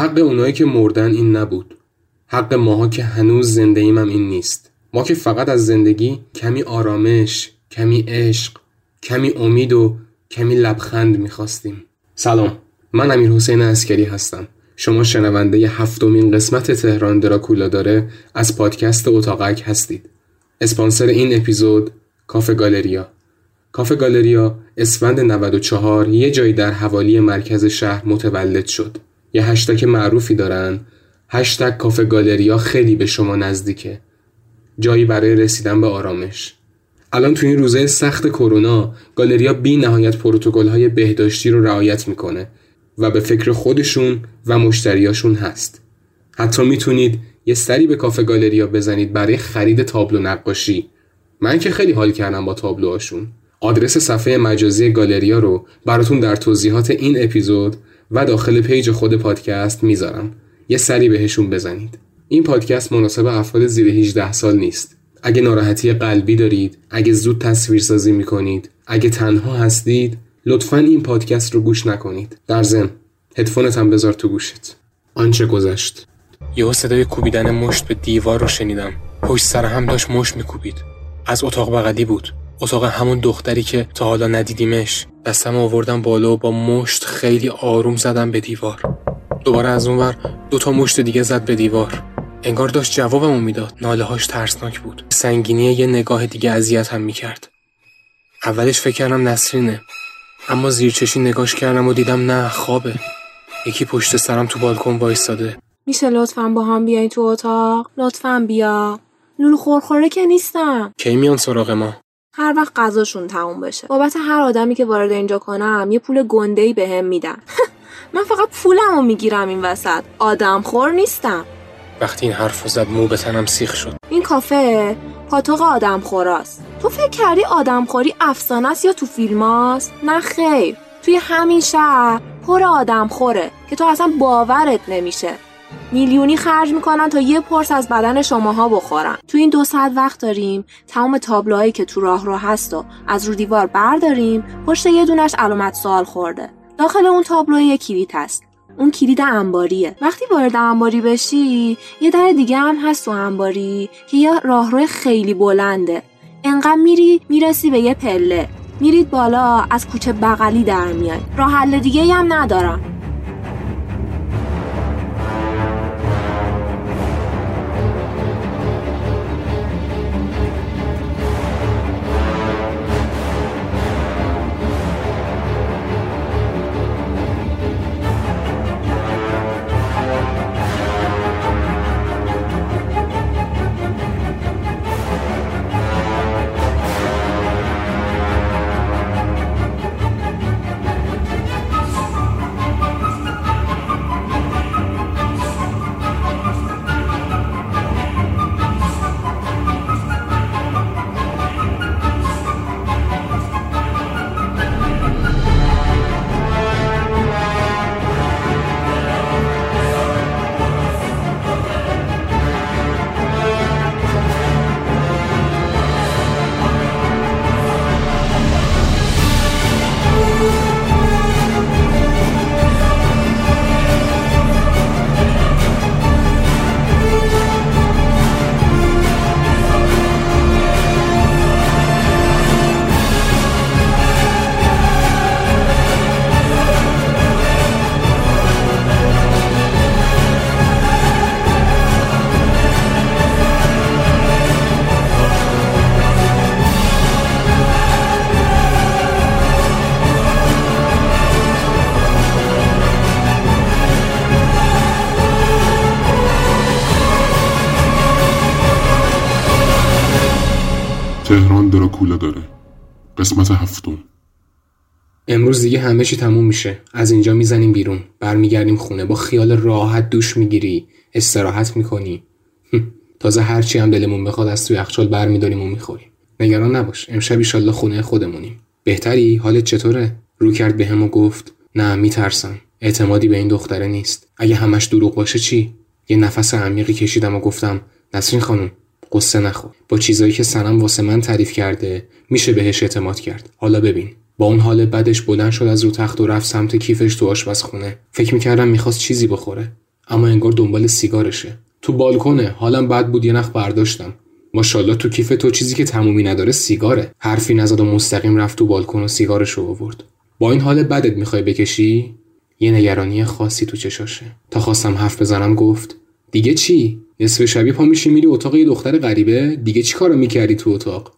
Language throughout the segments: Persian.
حق اونایی که مردن این نبود. حق ماها که هنوز زنده ایم هم این نیست. ما که فقط از زندگی کمی آرامش کمی عشق کمی امید و کمی لبخند می‌خواستیم. سلام. من امیر حسین اسکری هستم. شما شنونده هفتمین قسمت تهران دراکولا داره از پادکست اتاقک هستید. اسپانسر این اپیزود کافه گالریا. کافه گالریا اسفند 94 یه جایی در حوالی مرکز شهر متولد شد. یه هشتک معروفی دارن. هشتگ کافه گالریا خیلی به شما نزدیکه. جایی برای رسیدن به آرامش. الان تو این روزه سخت کرونا گالریا بی نهایت پروتکل های بهداشتی رو رعایت می‌کنه و به فکر خودشون و مشتریاشون هست. حتی می‌تونید یه سری به کافه گالریا بزنید برای خرید تابلو نقاشی. من که خیلی حال کردم با تابلوهاشون. آدرس صفحه مجازی گالریا رو براتون در توضیحات این اپیزود و داخل پیج خود پادکست می‌ذارم. یه سری بهشون بزنید. این پادکست مناسب افراد زیر 18 سال نیست. اگه ناراحتی قلبی دارید اگه زود تصویر سازی می‌کنید اگه تنها هستید لطفا این پادکست رو گوش نکنید. در ضمن هدفونت هم بذار تو گوشت. آنچه گذشت. یهو صدای کوبیدن مشت به دیوار رو شنیدم. پشت سر هم داشت مشت میکوبید. از اتاق بغلی بود. اتاق همون دختری که تا حالا ندیدیمش. دستم آوردم بالا و با مشت خیلی آروم زدم به دیوار. دوباره از اونور دو تا مشت دیگه زد به دیوار. انگار داشت جوابمو می‌داد. ناله هاش ترسناک بود. سنگینی یه نگاه دیگه اذیت هم می‌کرد. اولش فکر کردم نسرینه. اما زیرچشی نگاش کردم و دیدم نه خوابه. یکی پشت سرم تو بالکن وایستاده. میشه لطفا با هم بیای تو اتاق؟ لطفا بیا. لولو خورخوره که نیستم کی میان سراغ ما؟ هر وقت غذاشون تموم بشه. بابت هر آدمی که وارد اینجا کنم یه پول گنده ای بهم میدن. من فقط پولم رو می‌گیرم این وسط. آدم خور نیستم. وقتی این حرف زد مو به تنم سیخ شد. این کافه پاتوق آدم خوراست تو فکر کردی آدم خوری افسانه است یا تو فیلم هست؟ نه خیر. توی همین شهر پر آدم خوره که تو اصلا باورت نمیشه. میلیونی خرج می‌کنن تا یه پرس از بدن شماها بخورن. تو این دو ساعت وقت داریم تمام تابلوهایی که تو راه رو هست و از رو دیوار برداریم پشت یه دونش علامت سوال خورده. داخل اون تابلو یه کلیت هست. اون کلید انباریه. وقتی وارد انباری بشی یه در دیگه هم هست تو انباری که یه راهرو خیلی بلنده. انقدر میری می‌رسی به یه پله. میرید بالا از کوچه بغلی در میای. راه حل دیگه هم ندارم. دراکولا داره. قسمت هفتم. امروز دیگه همه چی تموم میشه. از اینجا می‌زنیم بیرون. برمیگردیم خونه. با خیال راحت دوش می‌گیری. استراحت می‌کنی. تازه هرچی هم دلمون بخواد از توی یخچال برمیداریم و می‌خوریم. نگران نباش. امشب ایشالله خونه خودمونیم. بهتری؟ حالت چطوره؟ رو کرد به و گفت نه میترسم. اعتمادی به این دختره نیست. اگه همش دروغ باشه چی؟ یه نفس عمیقی کشیدم و گفتم نسرین خانم قصه نخور. با چیزایی که سنم واسه من تعریف کرده میشه بهش اعتماد کرد. حالا ببین. با اون حال بدش بلند شد از رو تخت و رفت سمت کیفش تو آشپزخونه. فکر می‌کردم می‌خواست چیزی بخوره. اما انگار دنبال سیگارشه. تو بالکنه حالم بد بود یه نخ برداشتم. ماشاءالله تو کیف تو چیزی که تمومی نداره سیگاره. حرفی نزد و مستقیم رفت تو بالکن و سیگارش رو آورد. با این حال بدت می‌خوای بکشی؟ یه نگرانی خاصی تو چشاشه. تا خواستم حرف بزنم گفت دیگه چی؟ نصف شبی پا میشی میری اتاق یه دختر غریبه. دیگه چی کارو می‌کردی تو اتاق؟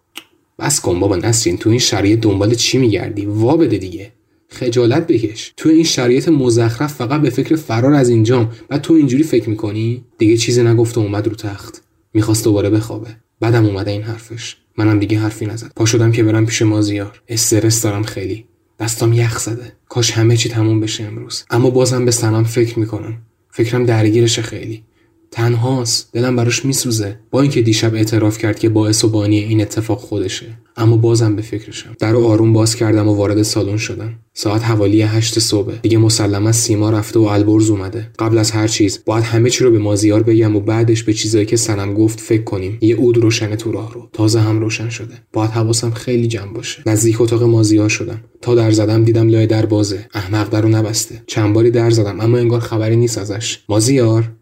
بس کن بابا نسرین تو این شرایط دنبال چی میگردی؟ وا بده دیگه. خجالت بکش. تو این شرایط مزخرف فقط به فکر فرار از اینجام و تو اینجوری فکر می‌کنی؟ دیگه چیزی نگفت و اومد رو تخت. می‌خواست دوباره بخوابه. بعدم اومده این حرفش. منم دیگه حرفی نزد پا شدم که برم پیش مازیار. استرس دارم خیلی. دستام یخ زده. کاش همه چی تموم بشه امروز. اما بازم به سنم فکر می‌کنم. فکرم درگیرشه خیلی. تنهاست. دلم براش میسوزه. با اینکه دیشب اعتراف کرد که باعث و بانی این اتفاق خودشه. اما بازم به فکرشم. در آروم باز کردم و وارد سالن شدم. ساعت حوالی هشت صبح. دیگه مسلما سیما رفته و البرز اومده. قبل از هر چیز باید همه چی رو به مازیار بگم و بعدش به چیزایی که سنم گفت فکر کنیم. یه اود روشن تو راه رو. تازه هم روشن شده. باید حواسم خیلی جمع باشه. نزدیک اتاق مازیار شدم. تا در زدم دیدم لای در بازه احمق در رو نبسته. چند باری در زدم اما انگار خبری نیست ازش. مازیار؟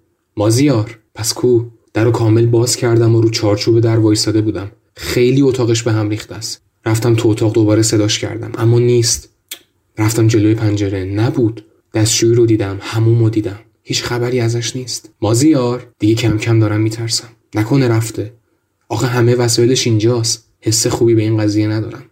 مازیار پس کو؟ در رو کامل باز کردم و رو چارچوب در وایساده بودم. خیلی اتاقش به هم ریخته است. رفتم تو اتاق دوباره صداش کردم. اما نیست. رفتم جلوی پنجره. نبود. دستشویی رو دیدم. هموم رو دیدم. هیچ خبری ازش نیست. مازیار؟ دیگه کم کم دارم میترسم. نکنه رفته. آخه همه وسایلش اینجاست. حس خوبی به این قضیه ندارم.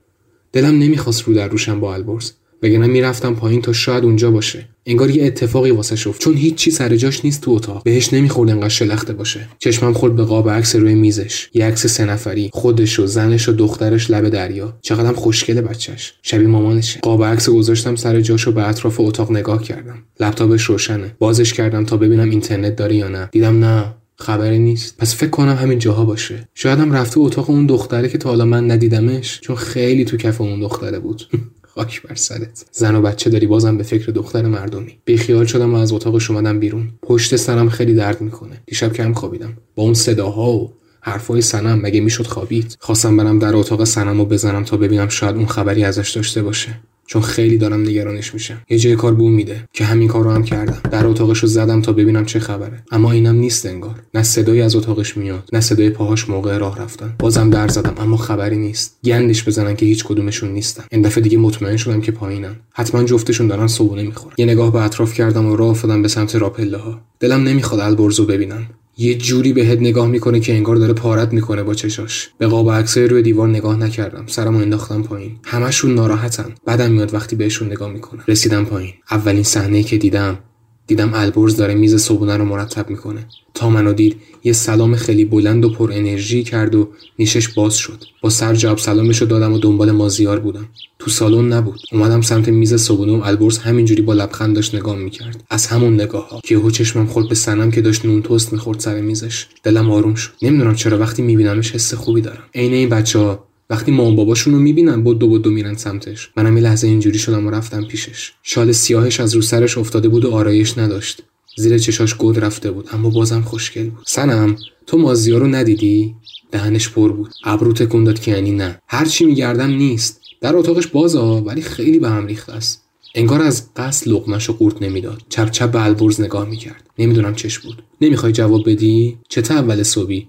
دلم نمی‌خواست رو در روشم با البرز. وگرنه می‌رفتم پایین تا شاید اونجا باشه. انگار یه اتفاقی واسه شفت. چون هیچ چی سر جاش نیست تو اتاق. بهش نمی‌خورد انقدر شلخته باشه. چشمم خورد به قاب عکس روی میزش. یه عکس سه نفری. خودش و زنش و دخترش لب دریا. چقدرم خوشگله بچهش. شبیه مامانشه. قاب عکس گذاشتم سر جاش و به اطراف اتاق نگاه کردم. لپتاپش روشنه. بازش کردم تا ببینم اینترنت داره یا نه. دیدم نه. خبری نیست. پس فکر کنم همین جاها باشه. شاید هم رفته اتاق اون دختره که تا حالا من ندیدمش. چون خیلی تو کف اون دختره بود. خاک بر سرت. زن و بچه داری بازم به فکر دختر مردمی. بیخیال شدم و از اتاقش اومدم بیرون. پشت سرم خیلی درد می‌کنه. دیشب کم خوابیدم. با اون صداها و حرفای سنم مگه می‌شد خوابید؟ خواستم برم در اتاق سنم و بزنم تا ببینم شاید اون خبری ازش داشته باشه. چون خیلی دارم نگرانش میشم. یه جای کار بوم میده که همین کار رو هم کردم. در اتاقش رو زدم تا ببینم چه خبره. اما اینم نیست انگار. نه صدایی از اتاقش میاد نه صدای پاهاش موقع راه رفتن. بازم در زدم اما خبری نیست. گندش بزنن که هیچ کدومشون نیستن. این دفعه دیگه مطمئن شدم که پایینن. حتما جفتشون دارن صبونه می‌خورن. یه نگاه به اطراف کردم و راه افتادم به سمت راپله ها دلم نمی‌خواد البرزو ببینم یه جوری بهت نگاه می‌کنه که انگار داره پارت می‌کنه با چشاش. به قاب عکسای روی دیوار نگاه نکردم. سرمو انداختم پایین. همشون ناراحتن. بعدم میاد وقتی بهشون نگاه می‌کنم رسیدم پایین. اولین صحنه که دیدم دیدم البرز داره میز صبونه رو مرتب می‌کنه. تا منو دید یه سلام خیلی بلند و پر انرژی کرد و نیشش باز شد. با سر جواب سلامشو دادم و دنبال مازیار بودم. تو سالن نبود. اومدم سمت میز صبونه و البرز همینجوری با لبخند داشت نگاه می‌کرد. از همون نگاه ها که یهو چشمم خورد به سنم که داشت نون توست می‌خورد سر میزش. دلم آروم شد. نمی‌دونم چرا وقتی میبینمش حس خوبی دارم. عین این بچه ها وقتی مام باباشون رو می‌بینن بدو بدو میرن سمتش. منم یه لحظه اینجوری شدم و رفتم پیشش. شال سیاهش از رو سرش افتاده بود و آرایش نداشت. زیر چشاش گود رفته بود اما بازم خوشگل بود. سنم تو مازیا رو ندیدی؟ دهنش پر بود. ابرو تکون داد که یعنی نه. هرچی میگردم نیست. در اتاقش بازا ولی خیلی به هم ریخته است. انگار از قصد لقمش و قورت نمی‌داد. چپ چپ به البرز نگاه می‌کرد. نمی‌دونم چش بود. نمی‌خوای جواب بدی؟ چه اول صبحی؟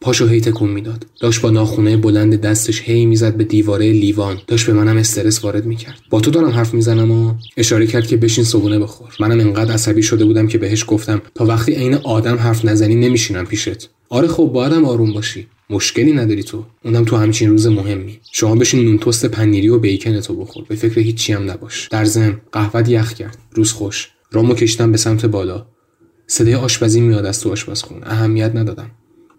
پاشو هی تکون می‌داد. داشت با ناخونه بلند دستش هی می‌زد به دیواره لیوان. داشت به منم استرس وارد می‌کرد. با تو دارم حرف می‌زنم و اشاره کرد که بشین صبونه بخور. منم انقدر عصبی شده بودم که بهش گفتم تا وقتی عین آدم حرف نزنی نمیشینم پیشت. آره خب بایدم آروم باشی. مشکلی نداری تو. اونم تو همچین روز مهمی. شما بشین نون توست پنیری و بیکن تو بخور. به فکر هیچی هم نباش. در ضمن قهوت یخ کرد. روز خوش. رامو کشتم به سمت بالا. صدای آشپزی میاد از تو آشپزخونه. اهمیت ندادم.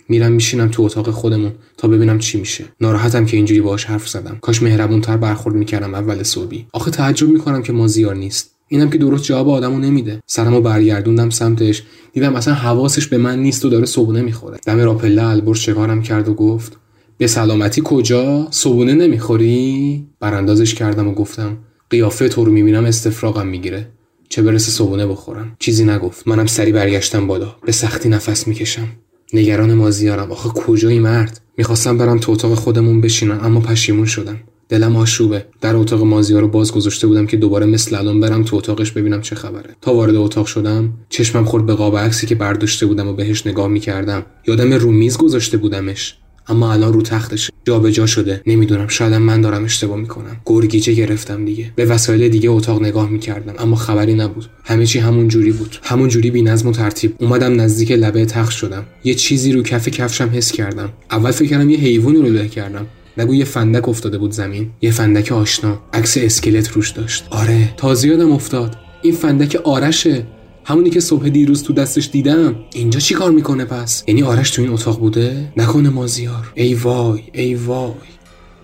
میرم میشینم تو اتاق خودمون تا ببینم چی میشه. ناراحتم که اینجوری باهاش حرف زدم. کاش مهربونتر برخورد می‌کردم اول صبحی. آخه تعجب می‌کنم که مازیار نیست. اینم که درست جواب آدمو نمیده. سرمو برگردوندم سمتش. دیدم اصلا حواسش به من نیست و داره صبونه می‌خوره. دم راپله البرز شکارم کرد و گفت به سلامتی کجا؟ صبونه نمی‌خوری؟ براندازش کردم و گفتم قیافه تو رو می‌بینم استفراغم می‌گیره. چه برسه صبونه بخورم. چیزی نگفت. منم سری برگشتم بالا. به سختی نفس می‌کشم. نگران مازیارم آخه کجایی مرد؟ می‌خواستم برم تو اتاق خودمون بشینم اما پشیمون شدم. دلم آشوبه. در اتاق مازیار رو باز گذاشته بودم که دوباره مثل الان برم تو اتاقش ببینم چه خبره. تا وارد اتاق شدم چشمم خورد به قاب عکسی که برداشته بودم و بهش نگاه می‌کردم. یادم رو میز گذاشته بودمش. اما الان رو تختش جابجا شده. نمی‌دونم شاید من دارم اشتباه می‌کنم. گرگیجه گرفتم دیگه. به وسایل دیگه اتاق نگاه می‌کردم اما خبری نبود. همه چی همون جوری بود. همون جوری بی نظم و ترتیب. اومدم نزدیک لبه تخت شدم. یه چیزی رو کف کفشم حس کردم. اول فکر کردم یه حیوانی رو له کردم. نگو یه فندک افتاده بود زمین. یه فندک آشنا. عکس اسکلت روش داشت. آره تازه یادم افتاد. این فندک آرشه. همونی که صبح دیروز تو دستش دیدم. اینجا چی کار می‌کنه پس؟ یعنی آرش تو این اتاق بوده؟ نکنه مازیار ای وای ای وای.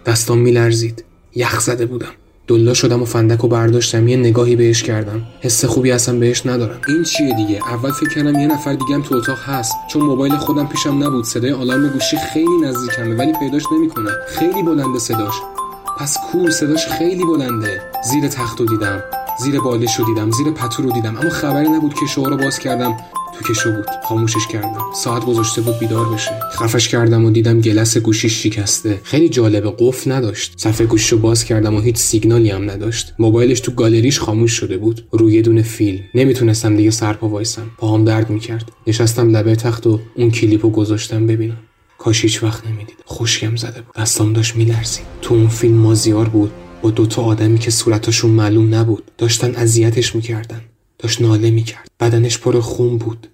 دستام میلرزید. یخ زده بودم. دلا شدم و فندک و برداشتم. یه نگاهی بهش کردم. حس خوبی اصلا بهش ندارم. این چیه دیگه؟ اول فکر کردم یه نفر دیگه تو اتاق هست. چون موبایل خودم پیشم نبود. صدای آلارم گوشی خیلی نزدیکمه ولی پیداش نمی‌کنم خیلی بلنده صداش. پس کور صداش خیلی بلنده. زیر تختو دیدم. زیر بالش رو دیدم زیر پتو رو دیدم اما خبری نبود که شوها رو باز کردم. تو کشو بود خاموشش کردم. ساعت گذاشته بود بیدار بشه. خفش کردم و دیدم گلس گوشیش شکسته. خیلی جالبه قفل نداشت. صفحه گوشیش رو باز کردم و هیچ سیگنالی هم نداشت. موبایلش تو گالریش خاموش شده بود. روی دونه فیلم. نمی‌تونستم دیگه سرپا وایسم. پاهام درد می‌کرد. نشستم لبه تخت و اون کلیپو گذاشتم ببینم. کاش هیچ وقت نمی‌دید خوشگم زده بود. دستام داشت میلرزید. تو اون فیلم مازیار بود. با دوتا آدمی که صورتاشون معلوم نبود داشتن اذیتش می‌کردن داشت ناله می‌کرد. بدنش پر خون بود.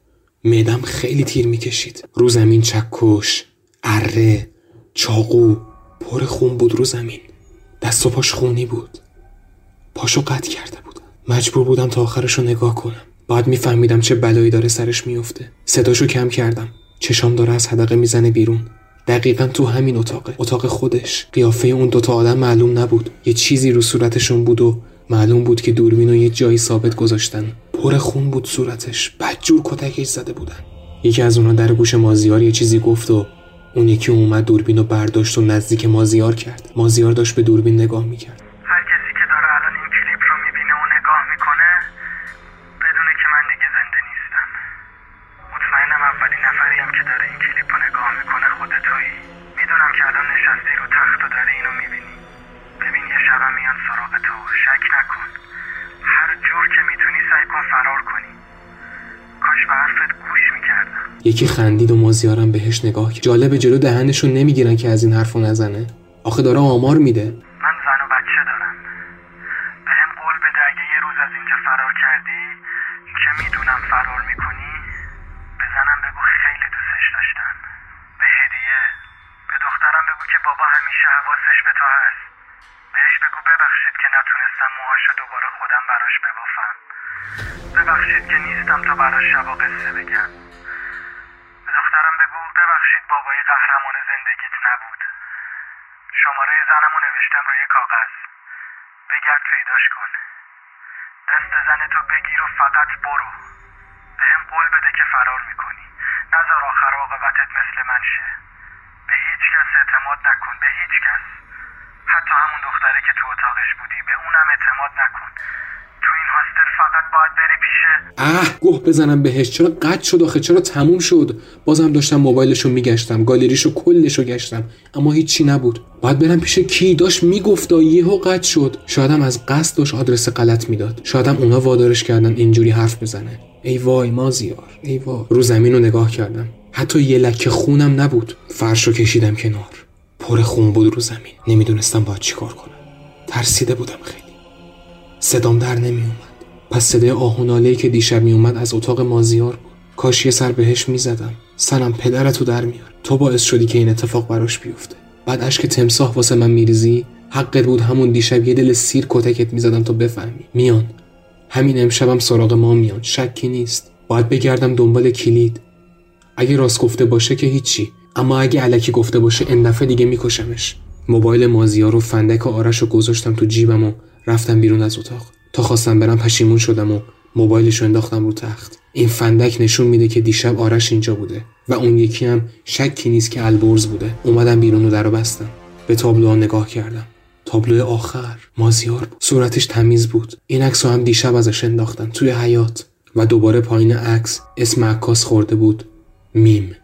معدم خیلی تیر می‌کشید. رو زمین چکش اره چاقو پر خون بود رو زمین. دست و پاش خونی بود. پاشو قطع کرده بودم مجبور بودم تا آخرش رو نگاه کنم. بعد میفهمیدم چه بلایی داره سرش میفته صداشو کم کردم. چشام داره از حدقه می‌زنه بیرون. دقیقا تو همین اتاقه. اتاق خودش. قیافه اون دوتا آدم معلوم نبود. یه چیزی رو صورتشون بود و معلوم بود که دوربین رو یه جایی ثابت گذاشتن. پر خون بود صورتش. بدجور کتکش زده بودن. یکی از اونها در گوش مازیار یه چیزی گفت و اون یکی اومد دوربین رو برداشت و نزدیک مازیار کرد. مازیار داشت به دوربین نگاه می‌کرد. تو شک نکن. هر جور که می‌تونی سعی کن فرار کنی. کاش به حرفت گوش می‌کردم. یکی خندید و مازیارم بهش نگاه کرد. جالب جلو دهنشون نمی‌گیرن که از این حرفو نزنه. آخه داره آمار میده. شماره زنمو نوشتم روی کاغذ. بگرد پیداش کن. دست زن تو بگیر و فقط برو. بهم قول بده که فرار می‌کنی. نذار آخر عاقبتت مثل من شه. به هیچ کس اعتماد نکن به هیچ کس. حتی همون دختری که تو اتاقش بودی به اونم اعتماد نکن. تو این هاستل فقط باید بری پیشه. اه گوه بزنم بهش. چرا قطع شد آخه؟ چرا تموم شد؟ بازم داشتم موبایلشو میگشتم گالریشو کلشو گشتم اما هیچی نبود. باید برم پیش کی؟ داشت می‌گفت یهو قطع شد. شایدم از قصد داشت آدرس غلط می‌داد. شایدم اونا وادارش کردن اینجوری حرف بزنه. ای وای مازیار ای وای. رو زمین رو نگاه کردم. حتی یه لکه خونم نبود. فرش رو کشیدم کنار. پر خون بود رو زمین. نمی‌دونستم باید چیکار کنم. ترسیده بودم خیلی. صدام در نمیومد پس صدای آهونالهی که دیشب میومد از اتاق مازیار بود. کاش یه سر بهش می‌زدم. سنم پدرتو در میار. تو باعث شدی که این اتفاق براش بیفته. بعد اشک تمساح واسه من میریزی. حقت بود همون دیشب یه دل سیر کتکت می‌زدم تا بفهمی. میان. همین امشبم سراغ ما میان. شکی نیست. باید بگردم دنبال کلید. اگه راست گفته باشه که هیچی. اما اگه علکی گفته باشه این دفعه دیگه میکشمش. موبایل مازیار و فندک آرش رو گذاشتم تو جیبم و رفتم بیرون از اتاق. تا خواستم برم پشیمون شدم و موبایلش رو انداختم رو تخت. این فندک نشون میده که دیشب آرش اینجا بوده و اون یکی هم شکی نیست که البرز بوده. اومدم بیرون و درو بستم. به تابلوها نگاه کردم. تابلو آخر مازیار بود. صورتش تمیز بود. این عکس هم دیشب ازش انداختن توی حیات و دوباره پایین عکس اسم عکاس خورده بود. میم.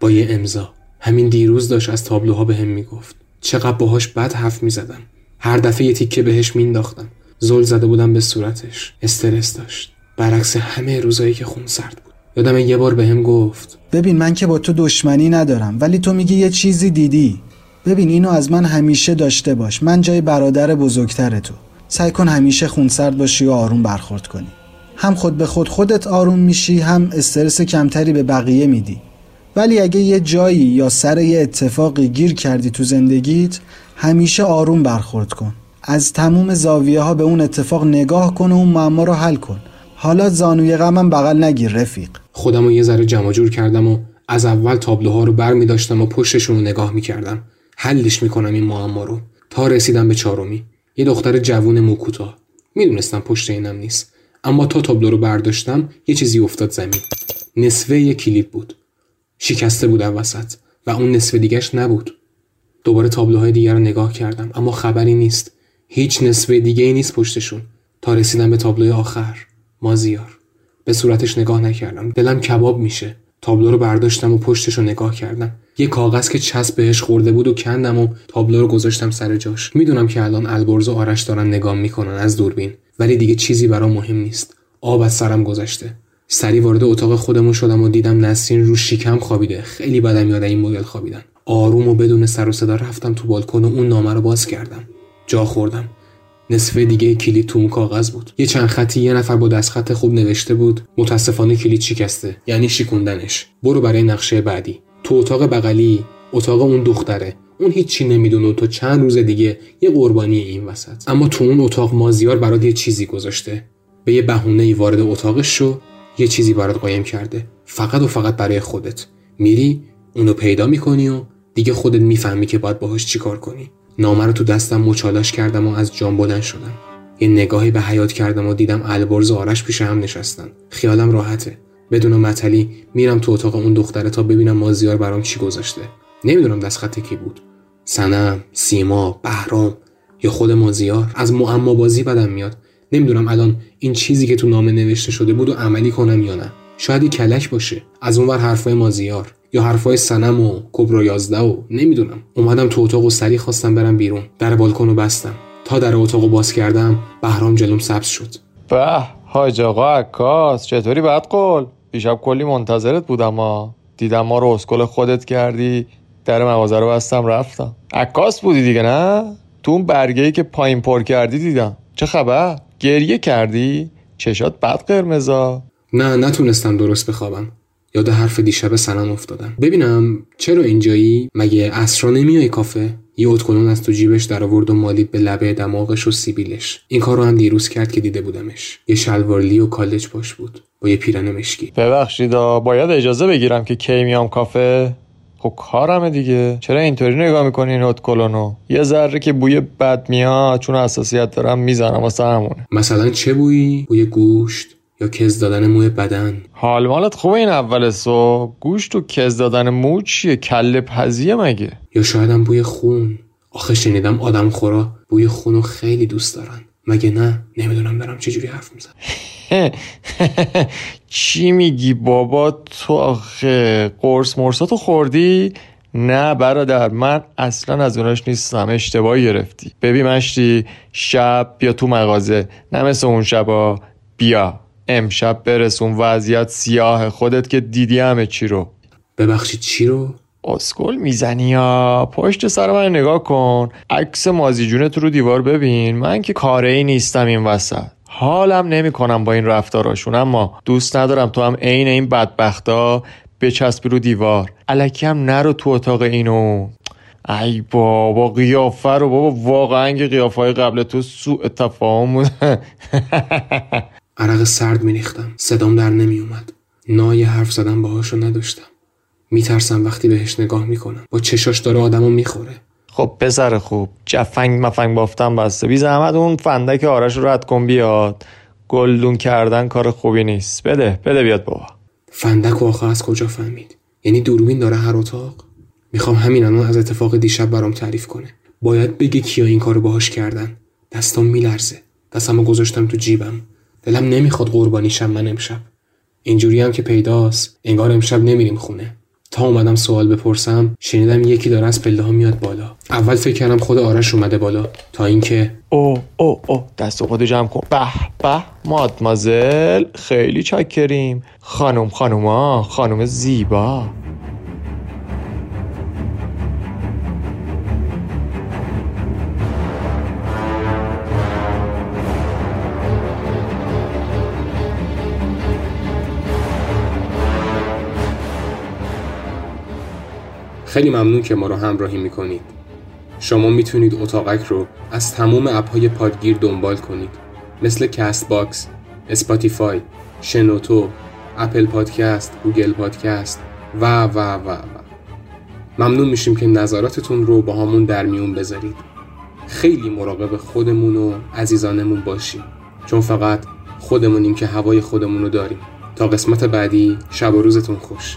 با یه امضا. همین دیروز داشت از تابلوها به هم می‌گفت. چقدر باهاش بد حرف می‌زدم. هر دفعه یه تیکه بهش مینداختم زل زده بودم به صورتش. استرس داشت. برعکس همه روزایی که خون سرد بود. یادم یه بار بهم گفت ببین من که با تو دشمنی ندارم ولی تو میگی یه چیزی دیدی. ببین اینو از من همیشه داشته باش. من جای برادر بزرگتر تو. سعی کن همیشه خونسرد باشی و آروم برخورد کنی. هم خود به خود خودت آروم میشی هم استرس کمتری به بقیه میدی. ولی اگه یه جایی یا سر یه اتفاقی گیر کردی تو زندگیت همیشه آروم برخورد کن. از تموم زاویه ها به اون اتفاق نگاه کن و اون معما رو حل کن. حالا زانوی غمم بغل نگیر رفیق. خودم رو یه ذره جمع جور کردم و از اول تابلوها رو بر می داشتم و پشتشون رو نگاه می کردم حلش می کنم این معما رو. تا رسیدم به چهارمی. یه دختر جوون موکوتا. می‌دونستم پشت اینم نیست. اما تا تابلو رو برداشتم یه چیزی افتاد زمین. نصفه یه کلید بود. شکسته بود وسط و اون نصف دیگهش نبود. دوباره تابلوهای دیگر رو نگاه کردم اما خبری نیست. هیچ نصفه دیگه ای نیست پشتشون. تا رسیدم به تابلوی آخر مازیار. به صورتش نگاه نکردم. دلم کباب میشه. تابلو رو برداشتم و پشتش رو نگاه کردم. یه کاغذ که چسب بهش خورده بود و کندم و تابلو رو گذاشتم سر جاش. می‌دونم که الان البرز و آرش دارن نگاه می‌کنن از دوربین ولی دیگه چیزی برام مهم نیست. آب از سرم گذشته. سری وارد اتاق خودمون شدم و دیدم نسرین رو شیکم خوابیده. خیلی بدم یاد این مدل خوابیدن. آروم و بدون سر و صدا رفتم تو بالکن و اون نامه رو باز کردم. جا خوردم. نصفه دیگه کلید تو اون کاغذ بود. یه چند خطی یه نفر با دستخط خوب نوشته بود متاسفانه کلید شکسته. یعنی شیکوندنش برو برای نقشه بعدی. تو اتاق بغلی اتاق اون دختره. اون هیچی نمی‌دونه و تو چند روز دیگه یه قربانی این وسط. اما تو اون اتاق مازیار برات یه چیزی گذاشته. به یه بهونه ای وارد اتاقش شو. یه چیزی برات قایم کرده. فقط و فقط برای خودت. میری اونو پیدا می‌کنی و دیگه خودت می‌فهمی که باید باهاش چیکار کنی. نامه رو تو دستم مچالاش کردم و از جام بلند شدم. یه نگاهی به حیات کردم و دیدم البرز و آرش پیش هم نشستن. خیالم راحته. بدون مطلی میرم تو اتاق اون دختره تا ببینم مازیار برام چی گذاشته. نمی‌دونم دستخط کی بود. سنم سیما بهرام یا خود مازیار. از معما بازی بدم میاد. نمی‌دونم الان این چیزی که تو نامه نوشته شده بود و عملی کنم یا نه. شاید کلک باشه. از اونور حرفای مازیار یا حرفای سنم و کبرا یازده و نمی‌دونم. اومدم تو اتاق و سری خواستم برم بیرون. در بالکن رو بستم. تا در اتاق باز کردم بهرام جلوم سبز شد. به حاج آقا عکاس. چطوری بعد قول دیشب کلی منتظرت بودم ما دیدم ما رو اسکل خودت کردی. در مغازه رو بستم رفتم. عکاس بودی دیگه نه؟ تو اون برگه ای که پایین پر کردی دیدم. چه خبر؟ گریه کردی؟ چشات بد قرمزا. نه نتونستم درست بخوابم. یاد حرف دیشب سنم افتادم. ببینم چرا اینجایی؟ مگه اسرا نمیای کافه؟ یه اتکلون از تو جیبش در آورد و مالید به لبه دماغش و سیبیلش. این کار رو هم دیروز کرد که دیده بودمش. یه شلوارلی و کالج پاش بود. با یه پیرن مشکی. ببخشید باید اجازه بگیرم که کی میام کافه؟ خب کارمه دیگه. چرا اینطوری نگاه می‌کنی این کلونو یه ذره که بوی بد میاد چون حساسیت دارم می‌زنم واسه همونه. مثلا چه بویی؟ بوی گوشت یا کز دادن موی بدن؟ حال مالت خوبه این اول صبح. گوشت و کز دادن مو چیه؟ کله پزیه مگه؟ یا شایدم بوی خون. آخه شنیدم آدم خورا بوی خونو خیلی دوست دارن. مگه نه؟ نمی‌دونم دارم چجوری حرف می‌زنم. چی میگی بابا تو آخه قرص مرساتو خوردی؟ نه برادر من اصلا از اوناش نیستم. اشتباه گرفتی. ببین مشتی شب بیا تو مغازه. نه مثل اون شبا. بیا. امشب برسون. وضعیت سیاه. خودت که دیدی همه چی رو. ببخشید چی رو؟ اسکل می‌زنی یا؟ پشت سر من نگاه کن. عکس مازی جونت رو دیوار ببین. من که کاره ای نیستم این وسط. حالم نمی کنم با این رفتاراشون اما دوست ندارم تو هم عین این بدبختا بچسبی رو دیوار. علکی هم نرو تو اتاق اینو. ای بابا قیافه رو بابا واقعا که قیافه قبل تو سوء تفاهم بود. عرق سرد میریختم. صدام در نمیومد نای حرف زدن باهاشو نداشتم. میترسم وقتی بهش نگاه می‌کنم. با چشاش داره آدمو می‌خوره. خب پسر خوب. جفنگ مفنگ بافتن بسته. بی زحمت اون فندک آرش رو رد کن بیاد. گلدون کردن کار خوبی نیست. بده بده بیاد بابا. فندک و آخه از کجا فهمید؟ یعنی دوربین داره هر اتاق؟ می‌خوام همین الان از اتفاق دیشب برام تعریف کنه. باید بگه کیا این کارو باهاش کردن. دستام میلرزه. دستمو گذاشتم تو جیبم. دلم نمی‌خواد قربانی شم من امشب. اینجوری هم که پیداست. انگار امشب نمیریم خونه. تا اومدم سوال بپرسم شنیدم یکی داره از پله ها میاد بالا. اول فکر کردم خود آرش اومده بالا. تا اینکه او او او. دست خودو جمع کن. به به مادمازل خیلی چاکریم. خانم خانوما خانم زیبا. خیلی ممنون که ما رو همراهی می‌کنید. شما می‌تونید اتاقک رو از تموم app های پادگیر دنبال کنید. مثل کست باکس، اسپاتیفای، شنوتو، اپل پادکست، گوگل پادکست و و و و. ممنون میشیم که نظراتتون رو باهامون در میون بذارید. خیلی مراقب خودمون و عزیزانمون باشیم. چون فقط خودمونیم که هوای خودمون رو داریم. تا قسمت بعدی شب و روزتون خوش.